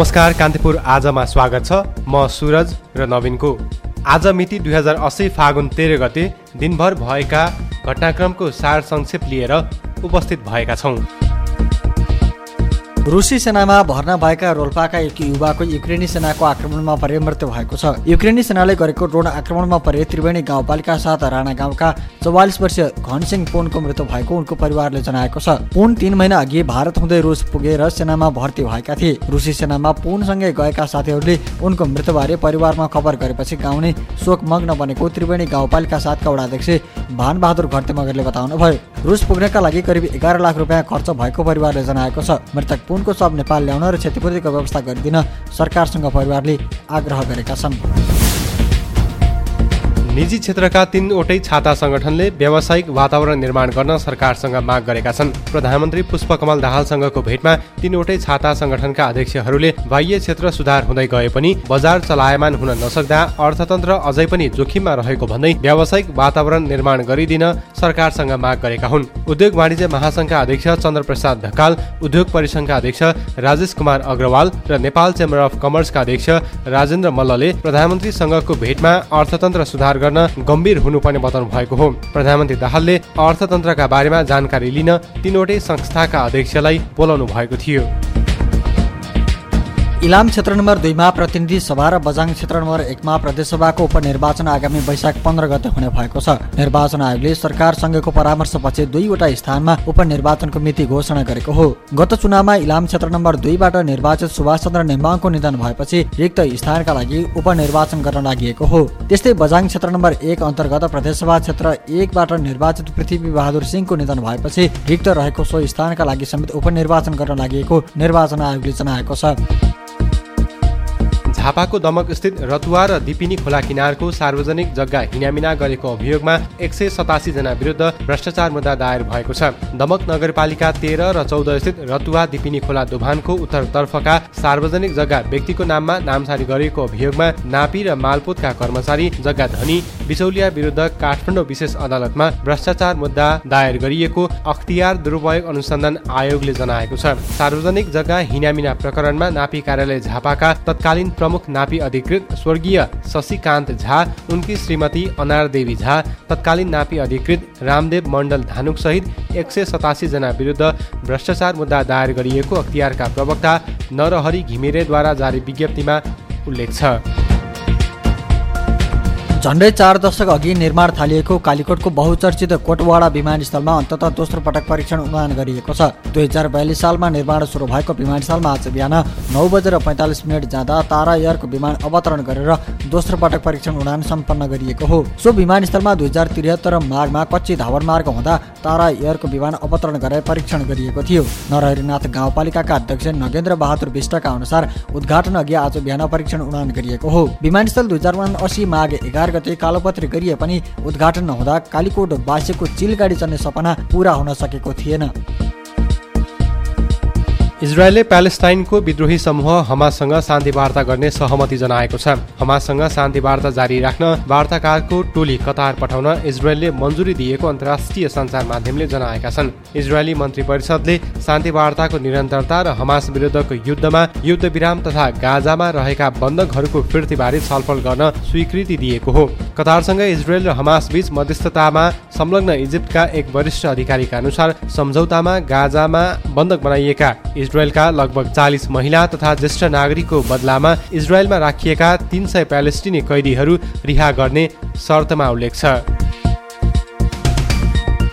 नमस्कार कान्तिपुर। आजमा स्वागत छ। म सुरज र नवीनको। आज मिति दुई हजार अस्सी फागुन तेह्र गते दिनभर भएका घटनाक्रमको सार संक्षेप लिएर उपस्थित भएका छौँ। रुसी सेनामा भर्ना भएका रोल्पाका एक युवाको युक्रेनी सेनाको आक्रमणमा परे मृत्यु भएको छ। युक्रेनी सेनाले गरेको ड्रोन आक्रमणमा परे त्रिवेणी गाउँपालिका साथ राणा गाउँका चौवालिस वर्षीय घनसिंह पुनको मृत्यु भएको उनको परिवारले जनाएको छ। पुन तिन महिना अघि भारत हुँदै रुस पुगेर सेनामा भर्ती भएका थिए। रुसी सेनामा पुनसँगै गएका साथीहरूले उनको मृत्युबारे परिवारमा खबर गरेपछि गाउने शोकमग्न बनेको त्रिवेणी गाउँपालिका साथका वडाध्यक्ष भानबहादुर घरते मगरले बताउनु भयो रुस पुग्नका लागि करिब एघार लाख रुपियाँ खर्च भएको परिवारले जनाएको छ। मृतक पुनको शव नेपाल ल्याउन र क्षतिपूर्तिको व्यवस्था गरिदिन सरकारसँग परिवारले आग्रह गरेका छन्। निजी क्षेत्रका तीनवटै छाता सङ्गठनले व्यावसायिक वातावरण निर्माण गर्न सरकारसँग माग गरेका छन्। प्रधानमन्त्री पुष्पकमल दाहालसँगको भेटमा तीनवटै छाता सङ्गठनका अध्यक्षहरूले बाह्य क्षेत्र सुधार हुँदै गए पनि बजार चलायमान हुन नसक्दा अर्थतन्त्र अझै पनि जोखिममा रहेको भन्दै व्यावसायिक वातावरण निर्माण गरिदिन सरकारसँग माग गरेका हुन्। उद्योग वाणिज्य महासङ्घका अध्यक्ष चन्द्र प्रसाद ढकाल उद्योग परिसङ्घका अध्यक्ष राजेश कुमार अग्रवाल र नेपाल चेम्बर अफ कमर्सका अध्यक्ष राजेन्द्र मल्लले प्रधानमन्त्रीसँगको भेटमा अर्थतन्त्र सुधार गर्न गम्भीर हुनुपर्ने बताउनु भएको हो। प्रधानमन्त्री दाहालले अर्थतन्त्रका बारेमा जानकारी लिन तीनवटै संस्थाका अध्यक्षलाई बोलाउनु भएको थियो। इलाम क्षेत्र नम्बर दुईमा प्रतिनिधि सभा र बजाङ क्षेत्र नम्बर एकमा प्रदेशसभाको उपनिर्वाचन आगामी वैशाख पन्ध्र गते हुने भएको छ। निर्वाचन आयोगले सरकारसँगको परामर्शपछि दुईवटा स्थानमा उपनिर्वाचनको मिति घोषणा गरेको हो। गत चुनावमा इलाम क्षेत्र नम्बर दुईबाट निर्वाचित सुभाष चन्द्र नेम्बाङको निधन भएपछि रिक्त स्थानका लागि उपनिर्वाचन गर्न लागि हो। त्यस्तै बजाङ क्षेत्र नम्बर एक अन्तर्गत प्रदेशसभा क्षेत्र एकबाट निर्वाचित पृथ्वी बहादुर सिंहको निधन भएपछि रिक्त रहेको सो स्थानका लागि समेत उपनिर्वाचन गर्न लागि निर्वाचन आयोगले जनाएको छ। झापाको दमक स्थित रतुवा र दिपिनी खोला किनारको सार्वजनिक जग्गा हिनामिना गरेको अभियोगमा एक सय सतासी जना विरुद्ध भ्रष्टाचार मुद्दा दायर भएको छ। दमक नगरपालिका तेह्र र चौध स्थित रतुवा दिपिनी खोला दोभानको उत्तरतर्फका सार्वजनिक जग्गा व्यक्तिको नाममा नामसारी गरेको अभियोगमा नापी र मालपोतका कर्मचारी जग्गा धनी बिचौलिया विरुद्ध काठमाडौँ विशेष अदालतमा भ्रष्टाचार मुद्दा दायर गरिएको अख्तियार दुरुपयोग अनुसन्धान आयोगले जनाएको छ। सार्वजनिक जग्गा हिनामिना प्रकरणमा नापी कार्यालय झापाका तत्कालीन नापी अधिकृत स्वर्गीय शशिकान्त झा उनकी श्रीमती अनार देवी झा तत्कालीन नापी अधिकृत रामदेव मण्डल धानुक सहित एक सय सतासी जना विरुद्ध भ्रष्टाचार मुद्दा दायर गरिएको अख्तियारका प्रवक्ता नरहरि घिमिरेद्वारा जारी विज्ञप्तिमा उल्लेख छ। झन्डै चार दशक अघि निर्माण थालिएको कालीकोटको बहुचर्चित कोटवाडा विमानस्थलमा अन्तत दोस्रो पटक परीक्षण उडान गरिएको छ। दुई हजार बयालिस सालमा निर्माण सुरु भएको विमानस्थलमा आज बिहान नौ बजेर पैँतालिस मिनट जाँदा तारा एयरको विमान अवतरण गरेर दोस्रो पटक परीक्षण उडान सम्पन्न गरिएको हो। सो विमानस्थलमा दुई हजार त्रिहत्तर माघमा कच्ची धावन मार्ग हुँदा तारा एयरको विमान अवतरण गराई परीक्षण गरिएको थियो। नरहरिनाथ गाउँपालिकाका अध्यक्ष नगेन्द्र बहादुर विष्टका अनुसार उद्घाटन अघि आज बिहान परीक्षण उडान गरिएको हो। विमानस्थल दुई हजार असी माघ एघार चार गते कालोपत्री गरिए पनि उद्घाटन नहुँदा कालीकोट बासेको चिलगाडी चल्ने सपना पुरा हुन सकेको थिएन। इजरायलले प्यालेस्टाइनको विद्रोही समूह हमाससँग शान्ति वार्ता गर्ने सहमति जनाएको छ। हमाससँग शान्ति वार्ता जारी राख्न वार्ताकारको टोली कतार पठाउन इजरायलले मन्जुरी दिएको अन्तर्राष्ट्रिय सञ्चार माध्यमले जनाएका छन्। इजरायली मन्त्री परिषदले शान्ति वार्ताको निरन्तरता र हमास विरुद्धको युद्धमा युद्ध विराम तथा गाजामा रहेका बन्धकहरूको फिर्तीबारे छलफल गर्न स्वीकृति दिएको हो। कतारसँग इजरायल र हमास बीच मध्यस्थतामा संलग्न इजिप्टका एक वरिष्ठ अधिकारीका अनुसार सम्झौतामा गाजामा बन्धक बनाइएका इजरायलका लगभग चालिस महिला तथा ज्येष्ठ नागरिकको बदलामा इजरायलमा राखिएका तीन सय प्यालेस्टिनी कैदीहरू रिहा गर्ने शर्तमा उल्लेख छ।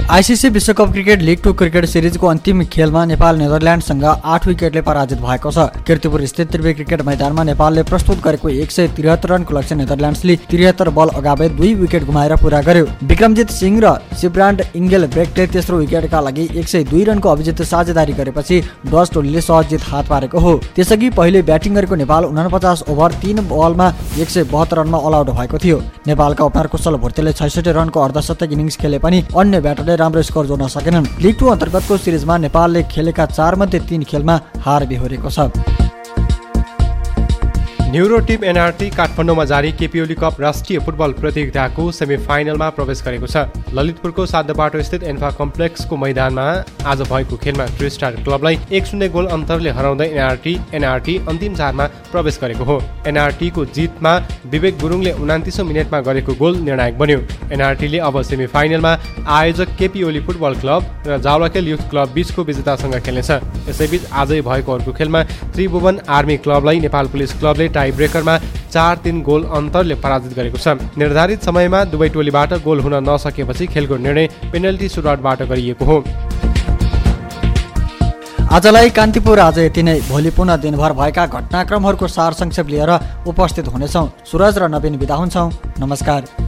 आइसिसी विश्वकप क्रिकेट लिग टू क्रिकेट सिरिजको अन्तिम खेलमा नेपाल नेदरल्यान्डसँग आठ विकेटले पराजित भएको छ। किर्तिपुर स्थित त्रिवे क्रिकेट मैदानमा नेपालले प्रस्तुत गरेको एक सय त्रिहत्तर रनको लक्ष्य नेदरल्यान्ड्सले त्रिहत्तर बल अगावै दुई विकेट गुमाएर पुरा गर्यो। विक्रमजित सिंह र सिब्रान्ड इङ्गेल ब्रेकले तेस्रो विकेटका लागि एक सय दुई रनको अभिजित साझेदारी गरेपछि डच टोलीले सहज जित हात पारेको हो। त्यसअघि पहिले ब्याटिङ गरेको नेपाल उनापचास ओभर तिन बलमा एक सय बहत्तर रनमा अल आउट भएको थियो। नेपालका ओपनर कुशल भुर्तेले छैसठी रनको अर्धशतक इनिङ्स खेले पनि अन्य ब्याटरले राम्रो स्कोर जोड्न सकेनन्। लिग टू अन्तर्गतको सिरिजमा नेपालले खेलेका चार मध्ये तीन खेलमा हार बिहोरेको छ। न्युरो टिम एनआरटी काठमाडौँमा जारी केपिओली कप राष्ट्रिय फुटबल प्रतियोगिताको सेमिफाइनलमा प्रवेश गरेको छ। ललितपुरको साध्यपाटो स्थित एन्फा कम्प्लेक्सको मैदानमा आज भएको खेलमा थ्री स्टार क्लबलाई एक शून्य गोल अन्तरले हराउँदै एनआरटी एनआरटी अन्तिम चारमा प्रवेश गरेको हो। एनआरटीको जितमा विवेक गुरुङले उनातिसौँ मिनटमा गरेको गोल निर्णायक बन्यो। एनआरटीले अब सेमिफाइनलमा आयोजक केपी ओली फुटबल क्लब र जावलाखेल युथ क्लब बिचको विजेतासँग खेल्नेछ। यसैबीच आजै भएको अर्को खेलमा त्रिभुवन आर्मी क्लबलाई नेपाल पुलिस क्लबले टाई ब्रेकरमा चार तिन गोल अन्तरले पराजित गरेको छ। निर्धारित समयमा दुवै टोलीबाट गोल हुन नसकेपछि खेलको निर्णय पेनल्टी सुटआउटबाट गरिएको हो। आजलाई कान्तिपुर आज यति नै। भोलि पुनः दिनभर भएका घटनाक्रमहरूको सार संक्षेप लिएर उपस्थित हुनेछौँ। सुरज र नवीन बिदा हुन्छौँ। नमस्कार।